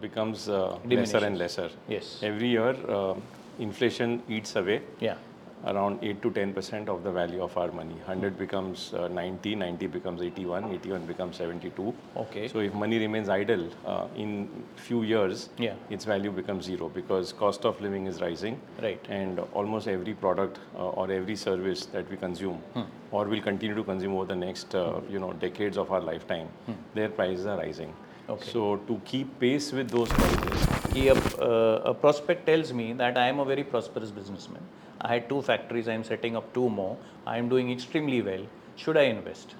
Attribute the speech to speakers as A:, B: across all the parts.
A: becomes uh, lesser and lesser.
B: Yes.
A: Every year, uh, inflation eats away
B: Yeah.
A: around 8 to 10 percent of the value of our money. 100 becomes uh, 90, 90 becomes 81, 81 becomes 72.
B: Okay.
A: So if money remains idle uh, in few years,
B: Yeah.
A: its value becomes zero because cost of living is rising.
B: Right.
A: And almost every product uh, or every service that we consume or will continue to consume over the next uh, you know decades of our lifetime, their prices are rising.
B: Okay.
A: So to keep pace with those prices,
B: a, uh, a prospect tells me that I am a very prosperous businessman. I had two factories, I am setting up two more. I am doing extremely well. Should I invest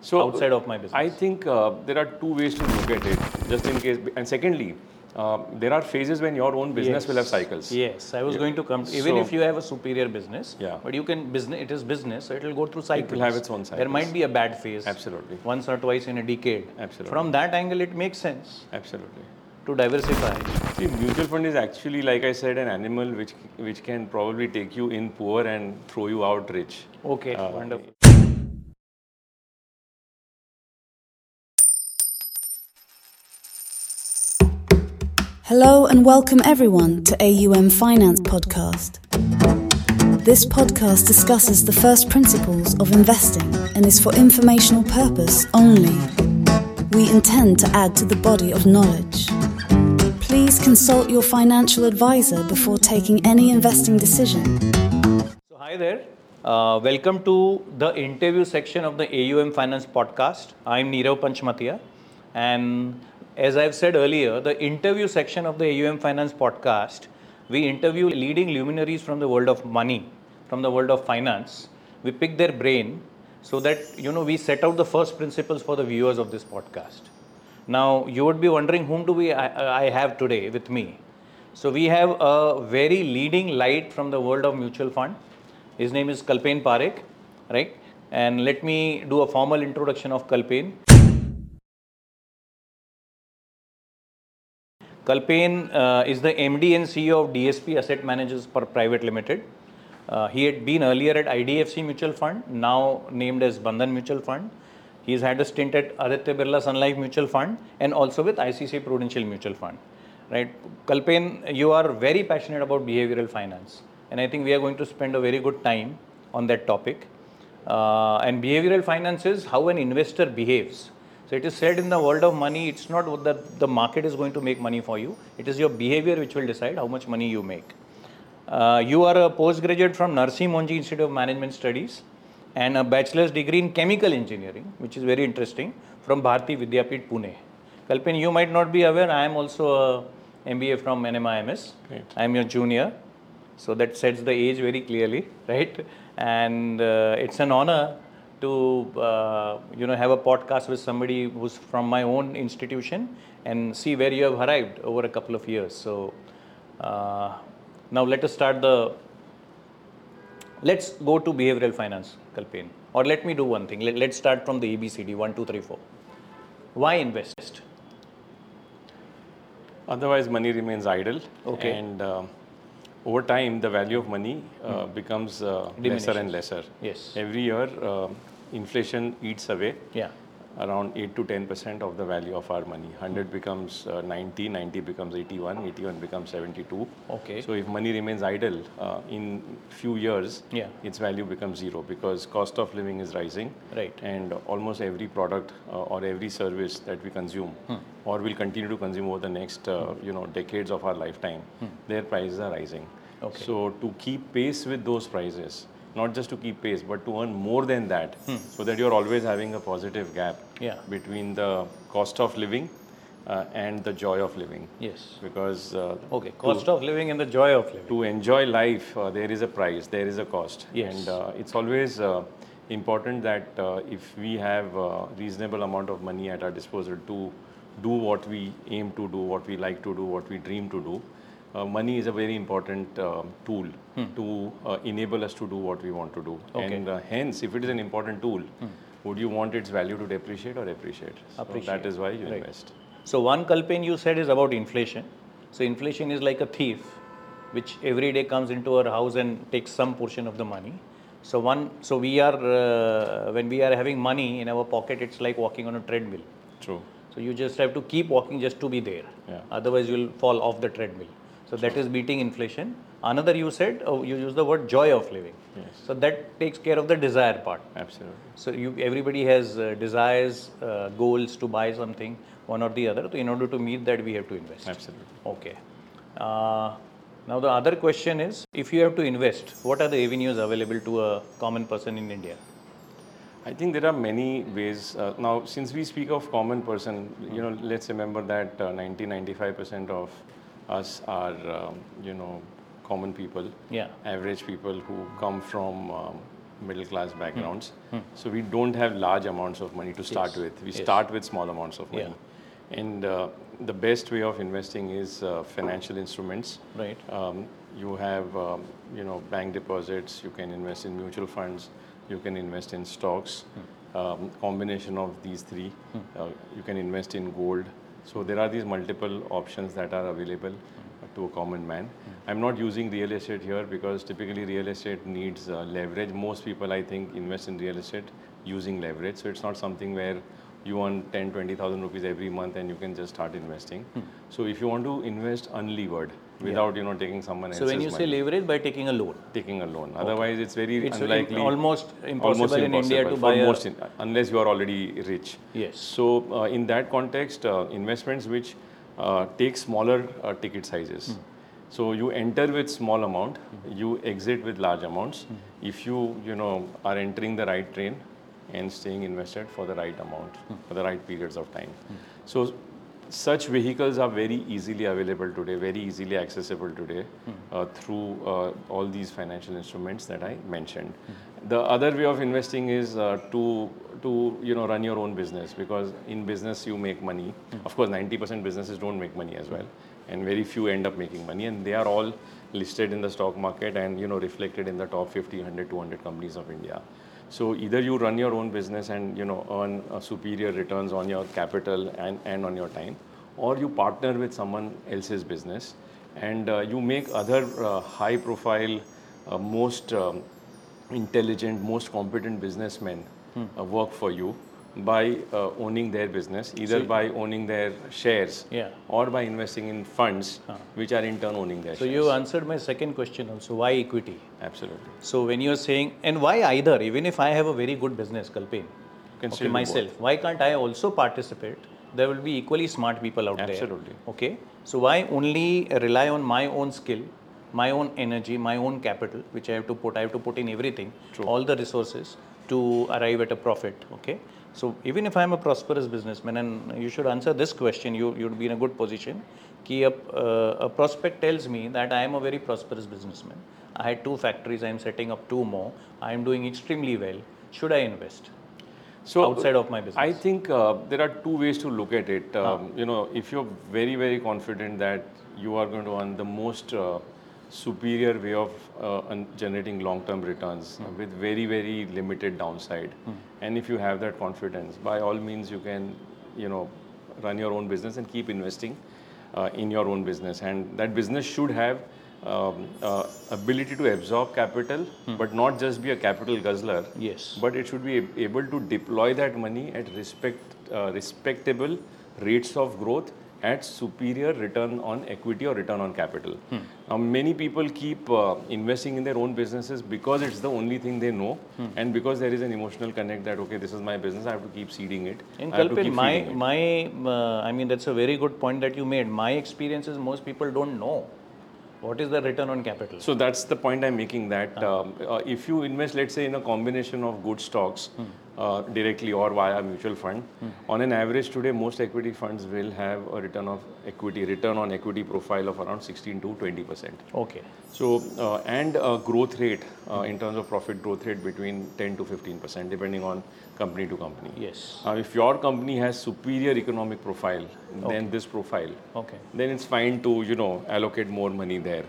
A: so
B: outside of my business?
A: I think uh, there are two ways to look at it, just in case. And secondly, uh, there are phases when your own business will have cycles.
B: Yes, I was going to come. Even
A: So-
B: if you have a superior business,
A: Yeah.
B: but you can business. It is business, so it will go through cycles.
A: It will have its own cycles.
B: There might be a bad phase.
A: Absolutely.
B: Once or twice in a decade.
A: Absolutely.
B: From that angle, it makes sense
A: Absolutely.
B: to diversify.
A: See, mutual fund is actually, like I said, an animal which which can probably take you in poor and throw you out rich.
B: Okay,
A: Uh,
B: wonderful.
C: Hello and welcome everyone to AUM Finance Podcast. This podcast discusses the first principles of investing and is for informational purpose only. We intend to add to the body of knowledge. Please consult your financial advisor before taking any investing decision.
B: So, hi there. Uh, welcome to the interview section of the AUM Finance podcast. I'm Nirav Panchmatia. And as I've said earlier, the interview section of the AUM Finance podcast, we interview leading luminaries from the world of money, from the world of finance. We pick their brain so that, you know, we set out the first principles for the viewers of this podcast. Now, you would be wondering whom do we I, I have today with me? So we have a very leading light from the world of mutual fund. His name is Kalpen Parekh, right? And let me do a formal introduction of Kalpen. Kalpen uh, is the MD and CEO of DSP Asset Managers per Private Limited. Uh, he had been earlier at IDFC Mutual Fund, now named as Bandhan Mutual Fund. He's had a stint at Aditya Birla Sun Life Mutual Fund and also with ICICI Prudential Mutual Fund. Right, Kalpen, you are very passionate about behavioral finance, and I think we are going to spend a very good time on that topic. Uh, and behavioral finance is how an investor behaves. So it is said in the world of money, it's not what that the market is going to make money for you. It is your behavior which will decide how much money you make. Uh, you are a postgraduate from Narsee Monjee Institute of Management Studies and a bachelor's degree in chemical engineering, which is very interesting, from Bharati Vidyapeeth Pune. Kalpen, you might not be aware, I am also a MBA from NMIMS.
A: Great.
B: I am your junior, so that sets the age very clearly, right? And uh, it's an honor to uh, you know have a podcast with somebody who's from my own institution and see where you have arrived over a couple of years. So uh, now let us start the. Let's go to behavioral finance, Kalpen. Or let me do one thing. Let, let's start from the ABCD one, two, three, four. Why invest?
A: Otherwise, money remains idle.
B: Okay.
A: And um over time, the value of money uh, becomes uh, lesser and lesser.
B: Yes.
A: Every year, uh, inflation eats away
B: Yeah.
A: around 8 to 10 percent of the value of our money. 100 becomes uh, 90, 90 becomes 81, 81 becomes 72.
B: Okay.
A: So if money remains idle uh, in few years,
B: Yeah.
A: its value becomes zero because cost of living is rising.
B: Right.
A: And almost every product uh, or every service that we consume
B: Hmm.
A: or will continue to consume over the next uh, you know decades of our lifetime, their prices are rising.
B: Hmm. Okay.
A: So to keep pace with those prices, not just to keep pace, but to earn more than that, so that you're always having a positive gap
B: Hmm. Yeah.
A: between the cost of living uh, and the joy of living.
B: Yes.
A: Because uh,
B: Okay. Cost of living and the joy of living.
A: to enjoy life, uh, there is a price, there is a cost.
B: Yes.
A: And uh, it's always uh, important that uh, if we have a reasonable amount of money at our disposal to do what we aim to do, what we like to do, what we dream to do, uh, money is a very important uh, tool to uh, enable us to do what we want to do.
B: Okay.
A: And uh, hence, if it is an important tool, would you want its value to depreciate or appreciate? So that is why you invest.
B: So one Kalpen you said is about inflation. So inflation is like a thief, which every day comes into our house and takes some portion of the money. So one, so we are uh, when we are having money in our pocket, it's like walking on a treadmill.
A: True.
B: So you just have to keep walking just to be there.
A: Yeah.
B: Otherwise, you'll fall off the treadmill. So that is beating inflation. Another, you said, oh, you use the word joy of living.
A: Yes.
B: So that takes care of the desire part.
A: Absolutely.
B: So you, everybody has uh, desires, uh, goals to buy something, one or the other. So in order to meet that, we have to invest.
A: Absolutely.
B: Okay. Uh, now the other question is, if you have to invest, what are the avenues available to a common person in India?
A: I think there are many ways. Uh, now, since we speak of common person, you know, let's remember that uh, 90 95% of us are, um, you know, common people,
B: Yeah.
A: average people who come from um, middle class backgrounds. So we don't have large amounts of money to start with. We start with small amounts of money. And uh, the best way of investing is uh, financial instruments.
B: Right.
A: Um, you have, um, you know, bank deposits. You can invest in mutual funds. You can invest in stocks. Um, combination of these three. Uh, you can invest in gold. So there are these multiple options that are available to a common man. I'm not using real estate here because typically real estate needs uh, leverage. Most people, I think, invest in real estate using leverage. So it's not something where you earn 10, 20,000 rupees every month and you can just start investing. So if you want to invest unlevered without, you know, taking someone
B: else.
A: So
B: when you say
A: money,
B: leverage, by taking a loan.
A: taking a loan. Otherwise, it's very
B: It's
A: unlikely.
B: almost impossible in India to
A: for
B: buy a-
A: most in- unless you are already rich.
B: Yes.
A: So uh, in that context, uh, investments which uh, take smaller uh, ticket sizes.
B: Hmm.
A: So you enter with small amount, you exit with large amounts.
B: Hmm.
A: If you you know are entering the right train and staying invested for the right amount
B: Hmm.
A: for the right periods of time. So such vehicles are very easily available today, very easily accessible today uh, through uh, all these financial instruments that I mentioned. The other way of investing is uh, to to you know run your own business because in business you make money. Of course, 90% businesses don't make money as well, and very few end up making money, and they are all listed in the stock market and you know reflected in the top 50, 100, 200 companies of India. So either you run your own business and you know earn uh, superior returns on your capital and, and on your time, or you partner with someone else's business and uh, you make other uh, high profile, uh, most um, intelligent, most competent businessmen uh, work for you by uh, owning their business, either by owning their shares
B: Yeah.
A: or by investing in funds, which are in turn owning their
B: So
A: shares.
B: you answered my second question also. Why equity?
A: Absolutely.
B: So when you're saying, and why either? Even if I have a very good business,
A: Kalpen,
B: okay, myself, why can't I also participate? There will be equally smart people out
A: Absolutely.
B: there. Absolutely. Okay. So why only rely on my own skill, my own energy, my own capital, which I have to put, I have to put in everything, all the resources to arrive at a profit. Okay. So even if I'm a prosperous businessman, and you should answer this question, you you'd be in a good position. Ki a, uh, a prospect tells me that I am a very prosperous businessman. I had two factories. I am setting up two more. I am doing extremely well. Should I invest
A: So
B: outside of my business?
A: I think uh, there are two ways to look at it. Um, You know, if you're very, very confident that you are going to earn the most uh, superior way of uh, generating long-term returns with very, very limited downside, and if you have that confidence, by all means, you can, you know, run your own business and keep investing uh, in your own business, and that business should have um, uh, ability to absorb capital, but not just be a capital guzzler.
B: Yes.
A: but it should be able to deploy that money at respect, uh, respectable rates of growth at superior return on equity or return on capital. Now, many people keep uh, investing in their own businesses because it's the only thing they know, and because there is an emotional connect that okay, this is my business, I have to keep seeding it.
B: In
A: I have to
B: Kalpen,
A: keep
B: my
A: it.
B: my uh, I mean that's a very good point that you made. My experience is most people don't know what is the return on capital.
A: So that's the point I'm making that um, uh, if you invest, let's say, in a combination of good stocks uh, directly or via mutual fund, on an average today, most equity funds will have a return of equity, return on equity profile of around 16 to 20 percent.
B: Okay.
A: So, uh, and uh, growth rate uh, in terms of profit growth rate between 10 to 15 percent, depending on company to company.
B: Yes.
A: Now, if your company has superior economic profile than this profile,
B: Okay.
A: then it's fine to you know allocate more money there.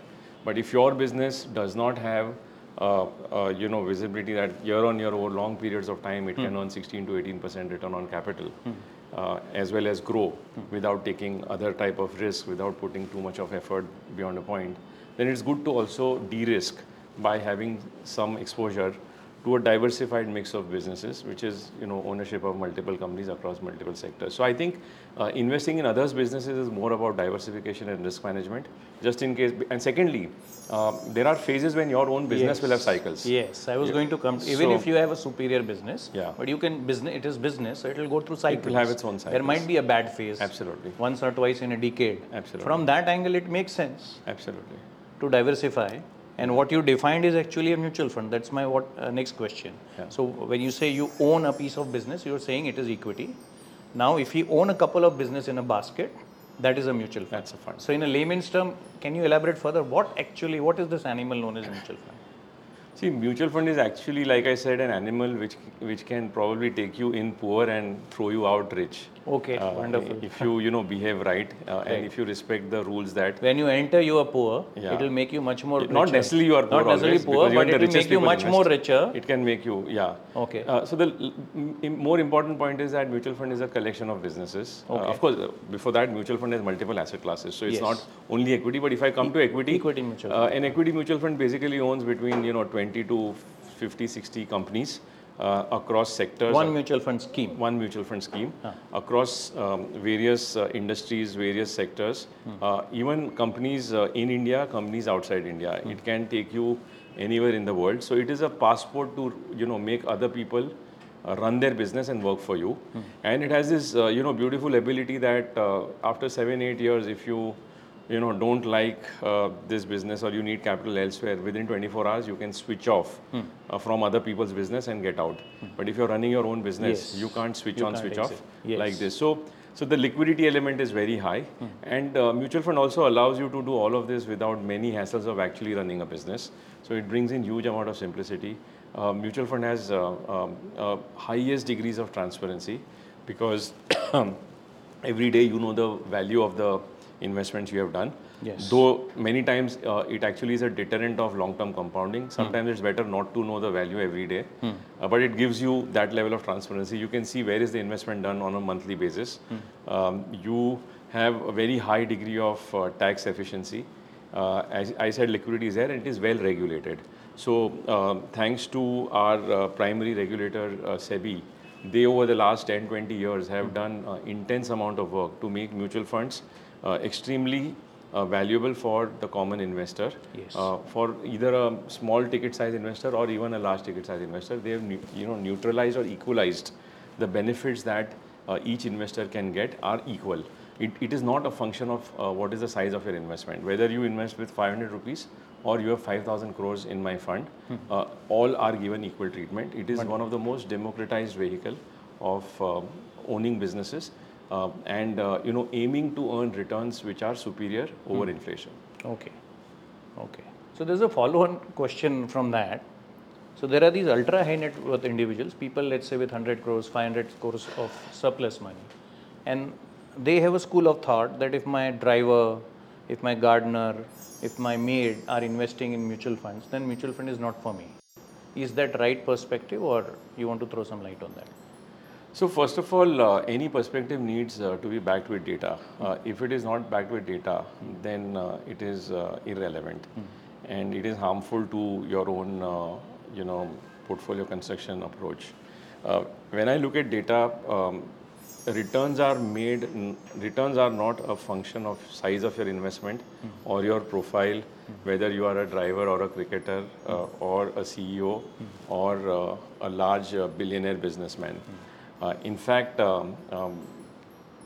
A: But if your business does not have Uh, uh, you know visibility that year on year over long periods of time it can hmm. earn 16 to 18 percent return on capital, hmm. uh, as well as grow hmm. without taking other type of risk, without putting too much of effort beyond a point, then it's good to also de-risk by having some exposure to a diversified mix of businesses, which is you know ownership of multiple companies across multiple sectors. So I think uh, investing in others' businesses is more about diversification and risk management, just in case. And secondly, uh, there are phases when your own business will have cycles.
B: Yes, I was going to come. Even
A: So-
B: if you have a superior business,
A: Yeah.
B: but you can business. It is business, so it will go through cycles.
A: It will have its own
B: There might be a bad phase.
A: Absolutely.
B: Once or twice in a decade.
A: Absolutely.
B: From that angle, it makes sense
A: Absolutely.
B: to diversify. And what you defined is actually a mutual fund. That's my what uh, next question.
A: Yeah.
B: So when you say you own a piece of business, you're saying it is equity. Now, if you own a couple of business in a basket, that is a mutual fund.
A: That's a fund.
B: So in a layman's term, can you elaborate further? What actually, what is this animal known as mutual fund?
A: See, mutual fund is actually, like I said, an animal which which can probably take you in poor and throw you out rich.
B: Okay,
A: Uh,
B: wonderful.
A: If you you know behave right, uh, and if you respect the rules that
B: When you enter, you are poor.
A: Yeah.
B: It will make you much more.
A: not
B: richer.
A: necessarily you are poor
B: Not necessarily poor, but it will make you much
A: invest.
B: more richer.
A: It can make you, yeah.
B: Okay.
A: Uh, so the l- m- m- more important point is that mutual fund is a collection of businesses. Uh,
B: Okay.
A: of course, uh, before that, mutual fund has multiple asset classes. So it's
B: Yes.
A: not only equity. But if I come to equity,
B: Equity mutual
A: uh, an equity mutual fund basically owns between you know 20 to 50, 60 companies uh, across sectors.
B: One mutual fund scheme.
A: one mutual fund scheme across um, various uh, industries, various sectors, uh, even companies uh, in India, companies outside India. It can take you anywhere in the world. So it is a passport to you know make other people uh, run their business and work for you. And it has this uh, you know beautiful ability that uh, after seven eight years, if you you know don't like uh, this business or you need capital elsewhere within 24 hours you can switch off uh, from other people's business and get out. But if you're running your own business
B: Yes.
A: you can't switch
B: You
A: on
B: can't
A: switch
B: exit.
A: off
B: Yes.
A: like this. So so the liquidity element is very high. And uh, mutual fund also allows you to do all of this without many hassles of actually running a business. So it brings in huge amount of simplicity. Uh, mutual fund has uh, um, uh, highest degrees of transparency because every day you know the value of the investments you have done.
B: Yes.
A: though many times uh, it actually is a deterrent of long-term compounding. Sometimes it's better not to know the value every day. Uh, but it gives you that level of transparency. You can see where is the investment done on a monthly basis. Um, you have a very high degree of uh, tax efficiency. Uh, as I said, liquidity is there and it is well regulated. So, um, thanks to our uh, primary regulator, uh, SEBI, they over the last 10 20 years have done uh, intense amount of work to make mutual funds extremely uh, valuable for the common investor.
B: Yes.
A: Uh, for either a small ticket size investor or even a large ticket size investor, they have you know neutralized or equalized the benefits that uh, each investor can get are equal. It, it is not a function of uh, what is the size of your investment. Whether you invest with 500 rupees or you have 5,000 crores in my fund, uh, all are given equal treatment. It is one of the most democratized vehicle of um owning businesses uh, and uh, you know aiming to earn returns which are superior over inflation.
B: Okay. Okay. So there's a follow-on question from that. So there are these ultra high net worth individuals, people let's say with 100 crores, 500 crores of surplus money, and they have a school of thought that if my driver, if my gardener, if my maid are investing in mutual funds, then mutual fund is not for me. Is that right perspective, or you want to throw some light on that?
A: So first of all, uh, any perspective needs uh, to be backed with data. Uh, if it is not backed with data, then uh, it is uh, irrelevant, and it is harmful to your own, uh, you know, portfolio construction approach. Uh, when I look at data, um, returns are made. n- Returns are not a function of size of your investment or your profile, whether you are a driver or a cricketer uh, or a CEO or uh, a large uh, billionaire businessman. Uh, in fact, um, um,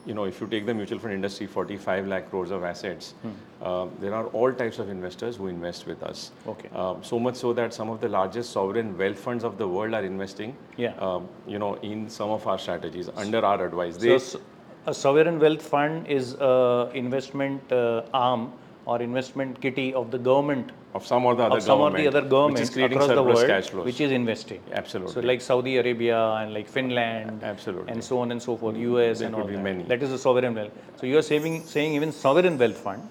A: you know, if you take the mutual fund industry, 45 lakh crores of assets, uh, there are all types of investors who invest with us.
B: Okay.
A: Um, so much so that some of the largest sovereign wealth funds of the world are investing,
B: Yeah.
A: um, you know, in some of our strategies under our advice.
B: So
A: They,
B: s- a sovereign wealth fund is an investment uh, arm or investment kitty of the government
A: of some or the other
B: of some or
A: government,
B: the other
A: which
B: governments
A: is creating
B: across the
A: surplus
B: world,
A: cash flows.
B: which is investing.
A: Absolutely.
B: So like Saudi Arabia and like Finland,
A: Absolutely.
B: and so on and so forth, US
A: There
B: and
A: could
B: all
A: be
B: that.
A: many.
B: That is a sovereign wealth. So you are saving, saying even sovereign wealth fund,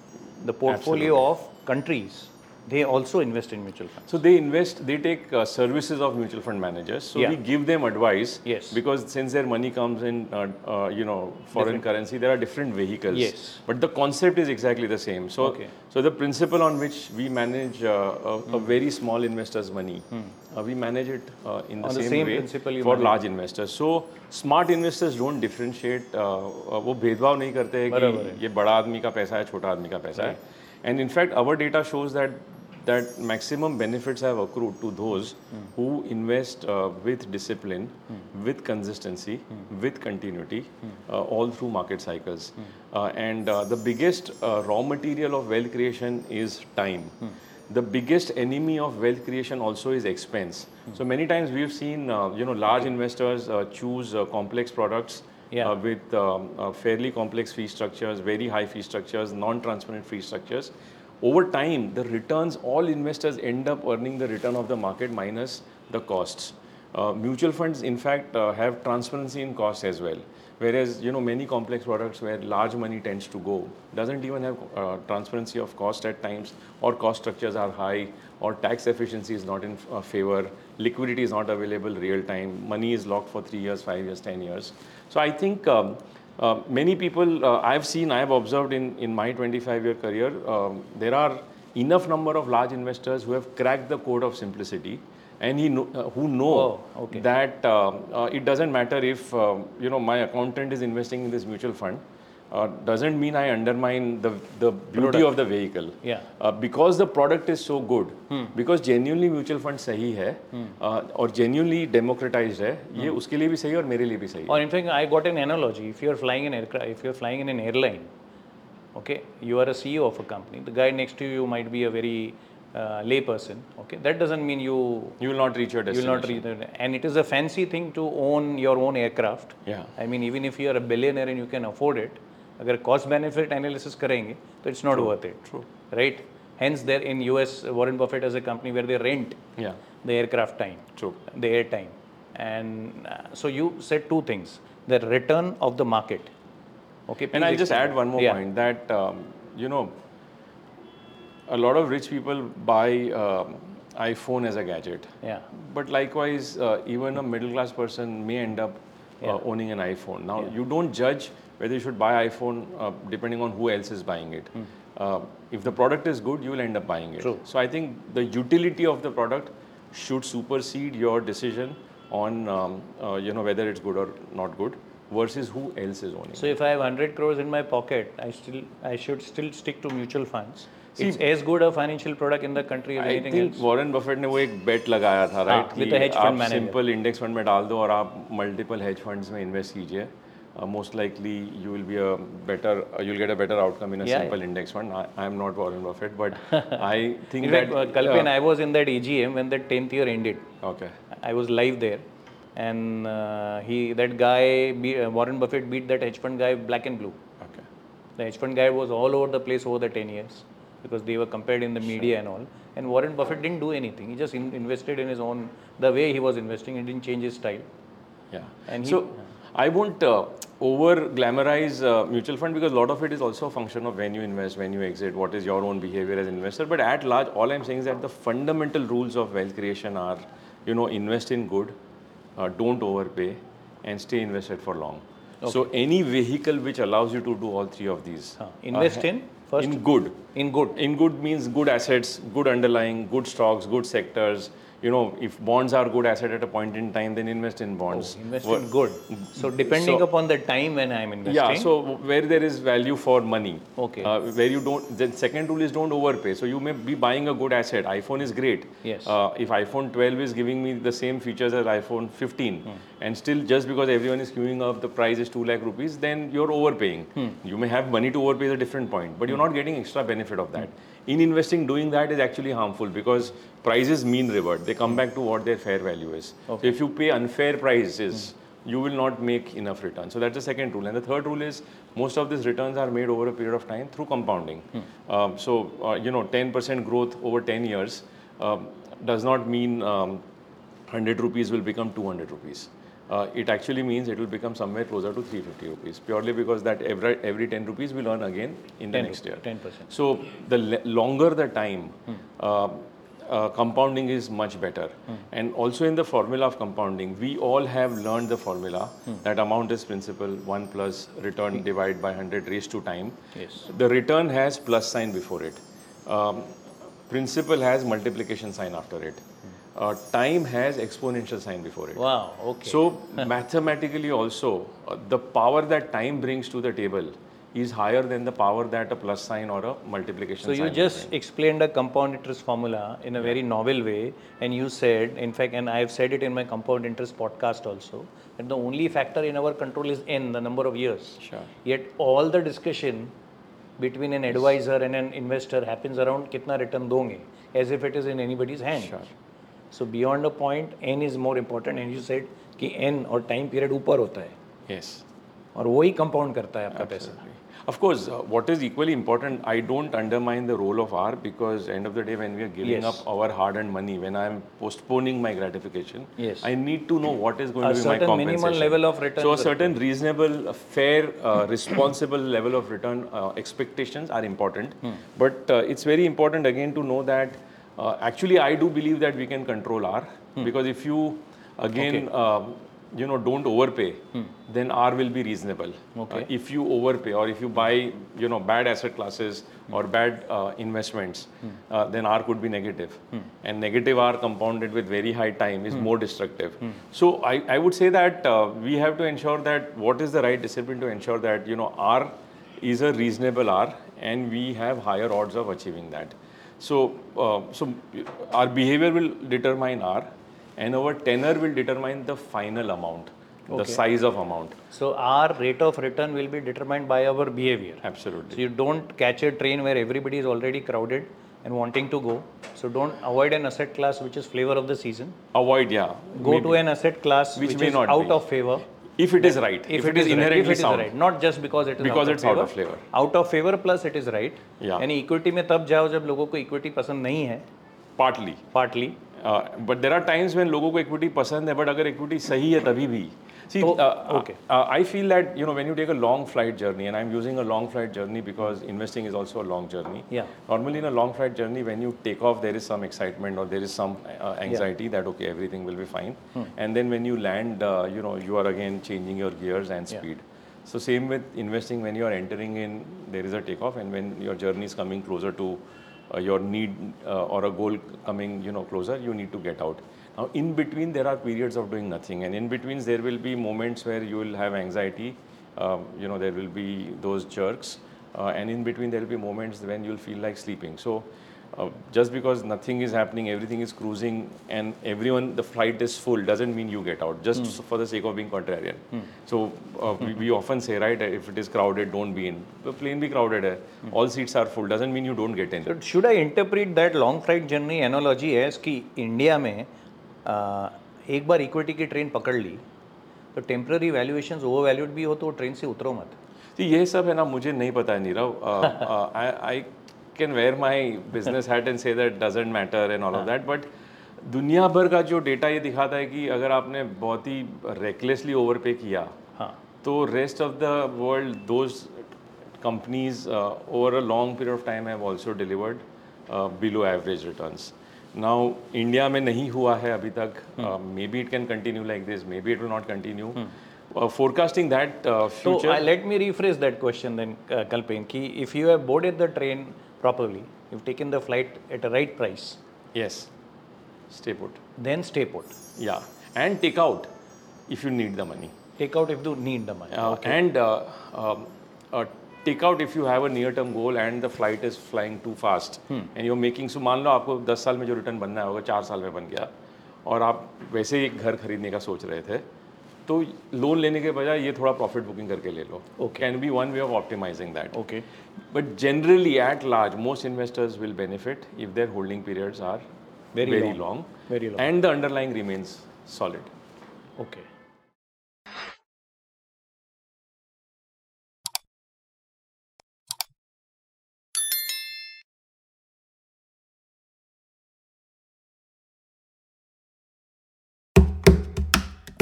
B: the portfolio of countries they also invest in mutual funds.
A: So they invest, they take uh, services of mutual fund managers. So
B: Yeah.
A: we give them advice.
B: Yes.
A: Because since their money comes in, uh, uh, you know, foreign currency, there are different vehicles.
B: Yes.
A: But the concept is exactly the same. So,
B: Okay.
A: so the principle on which we manage uh, a, a very small investor's money, uh, we manage it uh, in the
B: Hmm. On the
A: same,
B: same
A: way
B: principle you
A: for
B: manage
A: large investors. So smart investors don't differentiate. Uh, uh, वो भेदभाव नहीं करते हैं
B: बराबर
A: कि ये बड़ा आदमी का पैसा है छोटा आदमी का पैसा है and in fact our data shows that maximum benefits have accrued to those who invest uh, with discipline with consistency with continuity uh, all through market cycles uh, and uh, the biggest uh, raw material of wealth creation is time the biggest enemy of wealth creation also is expense so many times we've seen uh, you know large investors uh, choose uh, complex products
B: Yeah.
A: uh, with um, uh, fairly complex fee structures, very high fee structures, non-transparent fee structures. Over time, the returns, all investors end up earning the return of the market minus the costs. Uh, mutual funds, in fact, uh, have transparency in costs as well. Whereas, you know, many complex products where large money tends to go doesn't even have uh, transparency of cost at times, or cost structures are high, or tax efficiency is not in uh, favor, liquidity is not available real time, money is locked for three years, five years, ten years. So I think um, uh, many people uh, I've seen, I've observed in, in my 25 year career, um, there are enough number of large investors who have cracked the code of simplicity and he know, uh, who know
B: Oh, okay.
A: that um, uh, it doesn't matter if um, you know my accountant is investing in this mutual fund Uh, doesn't mean I undermine the, the beauty of the vehicle.
B: Yeah.
A: Uh, because the product is so good, because genuinely mutual fund सही है uh, और genuinely democratized है, ये उसके लिए भी सही है और मेरे लिए भी सही है.
B: Or in fact, I got an analogy. If you're flying an aircraft, if you're flying in an airline, okay, you are a CEO of a company. The guy next to you might be a very uh, lay person. Okay, that doesn't mean you
A: You will not reach your
B: you
A: destination.
B: will not read that. And it is a fancy thing to own your own aircraft.
A: Yeah.
B: I mean, even if you are a billionaire and you can afford it, अगर cost benefit analysis करेंगे, तो it's not worth it.
A: True.
B: Right? Hence, there in US, Warren Buffett has a company where they rent
A: Yeah.
B: the aircraft time,
A: True.
B: the air time. And uh, so you said two things: the return of the market. Okay.
A: And
B: please
A: I'll just
B: explain
A: add one more
B: Yeah.
A: point that um, you know a lot of rich people buy um, iPhone as a gadget.
B: Yeah.
A: But likewise, uh, even a middle class person may end up uh, owning an iPhone. Now, you don't judge whether you should buy iPhone uh, depending on who else is buying it. Uh, if the product is good, you will end up buying it.
B: Hmm. True.
A: So I think the utility of the product should supersede your decision on um, uh, you know whether it's good or not good versus who else is owning. it.
B: So if I have 100 crores in my pocket, I still I should still stick to mutual funds. it's as good a financial product in the country as
A: I
B: anything
A: think
B: else.
A: Warren Buffett ने वो एक बेट लगाया था right
B: with the hedge fund
A: आप
B: manager.
A: Simple index fund में डाल दो और आप मल्टीपल हेज फंड्स में इन्वेस्ट कीजिए uh, most likely you will be a better, uh, you'll get a better outcome in a
B: yeah,
A: simple yeah. index fund. I am not Warren Buffett, but I
B: think in
A: that.
B: Uh, fact, Kalpen, uh, I was in that EGM when that 10th year ended.
A: Okay.
B: I was live there. And uh, he, that guy, be, Warren Buffett beat that hedge fund guy black and blue.
A: Okay.
B: The hedge fund guy was all over the place over the 10 years because they were compared in the media sure. and all. And Warren Buffett didn't do anything. He just in invested in his own, the way he was investing. He didn't change his style.
A: Yeah.
B: And he,
A: so, I won't uh, over glamorize uh, mutual fund because a lot of it is also a function of when you invest, when you exit, what is your own behavior as investor. But at large, all I'm saying is that the fundamental rules of wealth creation are, you know, invest in good, uh, don't overpay, and stay invested for long. So any vehicle which allows you to do all three of these.
B: Huh. Invest in first
A: in good.
B: in good.
A: In good means good assets, good underlying, good stocks, good sectors. You know, if bonds are good asset at a point in time, then invest in bonds.
B: Invest
A: Wha-
B: in good. So depending
A: So-
B: upon the time when I'm investing.
A: Yeah, so where there is value for money,
B: Okay.
A: uh, where you don't, the second rule is don't overpay. So you may be buying a good asset. iPhone is great.
B: Yes.
A: Uh, if iPhone 12 is giving me the same features as iPhone 15,
B: Hmm.
A: and still just because everyone is queuing up, the price is 2 lakh rupees, then you're overpaying.
B: Hmm.
A: You may have money to overpay is a different point, but you're not getting extra benefit of that. In investing, doing that is actually harmful because prices mean revert. They come back to what their fair value is. So if you pay unfair prices, you will not make enough return. So that's the second rule. And the third rule is most of these returns are made over a period of time through compounding. Um, so, uh, you know, 10% growth over 10 years um, does not mean um, 100 rupees will become 200 rupees. Uh, it actually means it will become somewhere closer to 350 rupees purely because that every every 10 rupees will earn again in the
B: 10
A: next year.
B: 10%.
A: so the longer the time uh, uh, compounding is much better. And also in the formula of compounding we all have learned the formula. That amount is principal 1 plus return divided by 100 raised to time.
B: Yes.
A: the return has plus sign before it. Um, principal has multiplication sign after it uh, time has exponential sign before it
B: Wow, okay.
A: so mathematically also, uh, the power that time brings to the table is higher than the power that a plus sign or a multiplication
B: So
A: sign.
B: you just explained a compound interest formula in a very novel way, and you said, in fact, and I have said it in my compound interest podcast also, that the only factor in our control is n, the number of years.
A: Sure.
B: Yet all the discussion between an advisor and an investor happens around kitna return दोगे, as if it is in anybody's hand.
A: Sure.
B: So beyond a point, n is more important, and you said कि n और time period ऊपर होता है, yes
A: Yes.
B: और वही compound करता है आपका पैसा.
A: Of course, uh, what is equally important, I don't undermine the role of R because end of the day, when we are giving
B: Yes.
A: up our hard-earned money, when I am postponing my gratification,
B: Yes.
A: I need to know what is going
B: A
A: to be my compensation.
B: A certain minimal level of return
A: So a certain reasonable, uh, fair, uh, responsible level of return uh, expectations are important.
B: Hmm.
A: But uh, it's very important again to know that uh, actually I do believe that we can control R
B: Hmm.
A: because if you again um, you know don't overpay, then R will be reasonable.
B: Hmm. Okay.
A: Uh, if you overpay or if you buy you know bad asset classes or bad uh, investments, uh, then R could be negative. And negative R compounded with very high time is more destructive. So I, I would say that uh, we have to ensure that what is the right discipline to ensure that you know R is a reasonable R and we have higher odds of achieving that. So uh, so our behavior will determine R and our tenor will determine the final amount, the size of amount.
B: So our rate of return will be determined by our behavior.
A: Absolutely.
B: So you don't catch a train where everybody is already crowded and wanting to go. So don't avoid an asset class which is flavor of the season.
A: Avoid, yeah.
B: Go
A: maybe.
B: to an asset class
A: Which
B: which, is out
A: be.
B: of favor.
A: If it is right.
B: If, if it is, right,
A: inherently
B: if it is
A: sound.
B: right, not just because it is
A: Because
B: out
A: it's
B: of
A: out of flavor.
B: Out of favor plus it is right.
A: Yeah.
B: यानी equity में तब जाओ जब लोगों को equity पसंद नहीं है
A: Partly.
B: Partly
A: but there are times when लोगों को इक्विटी पसंद है बट अगर इक्विटी सही है तभी भी See,
B: uh, uh, okay.
A: Uh, I feel that you know when you take a long flight journey, and I'm using a long flight journey because investing is also a long journey.
B: Yeah.
A: Normally, in a long flight journey, when you take off, there is some excitement or there is some uh, uh anxiety yeah. that okay, everything will be fine. Hmm. And then when you land, uh, you know, you are again changing your gears and speed. Yeah. So same with investing when you are entering in, there is a takeoff, and when your journey is coming closer to your need uh, or a goal coming you know closer you need to get out. Now in between there are periods of doing nothing and in between there will be moments where you will have anxiety um, you know there will be those jerks uh, and in between there will be moments when you'll feel like sleeping. So uh, just because nothing is happening everything is cruising and everyone the flight is full doesn't mean you get out just mm. for the sake of being contrarian Mm. so uh, we, we often say right if it is crowded don't be in the plane be crowded hai. all seats are full doesn't mean you don't get in
B: So should I interpret that long flight journey analogy as कि India में आ, एक बार equity की train पकड़ ली तो temporary valuations over valued भी हो तो ट्रेन से उतरो मत
A: तो ये सब है ना मुझे नहीं पता है Nirav I can wear my business hat and say that doesn't matter and all of that but दुनिया भर का जो डेटा ये दिखाता है कि अगर आपने बहुत ही रेकलेसली ओवर पे किया
B: हाँ.
A: तो रेस्ट ऑफ़ द वर्ल्ड दो companies over a long period of time have also delivered below average returns now India में नहीं हुआ है अभी तक maybe it can continue like this maybe it will not continue forecasting that
B: let me rephrase that question then Kalpen की if you have boarded the train properly, you've taken the flight at a right price,
A: yes. Stay put.
B: then stay put.
A: Yeah. And take out if you need the money.
B: Take out if you need the money.
A: Uh, okay. And uh, um, uh, take out if you have a near term goal and the flight is flying too fast hmm. and you're making so मान लो आपको 10 साल में जो return बनना है होगा चार साल में बन गया और आप वैसे ही घर खरीदने का सोच रहे थे तो लोन लेने के बजाय ये थोड़ा प्रॉफिट बुकिंग करके ले लो। Can be one way of optimising that
B: okay
A: but generally at large most investors will benefit if their holding periods are
B: very very long
A: and the underlying remains solid
B: okay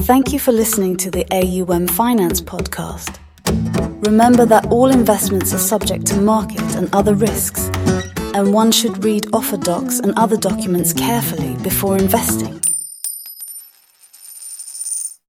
C: Thank you for listening to the AUM Finance podcast. Remember that all investments are subject to market and other risks, and one should read offer docs and other documents carefully before investing.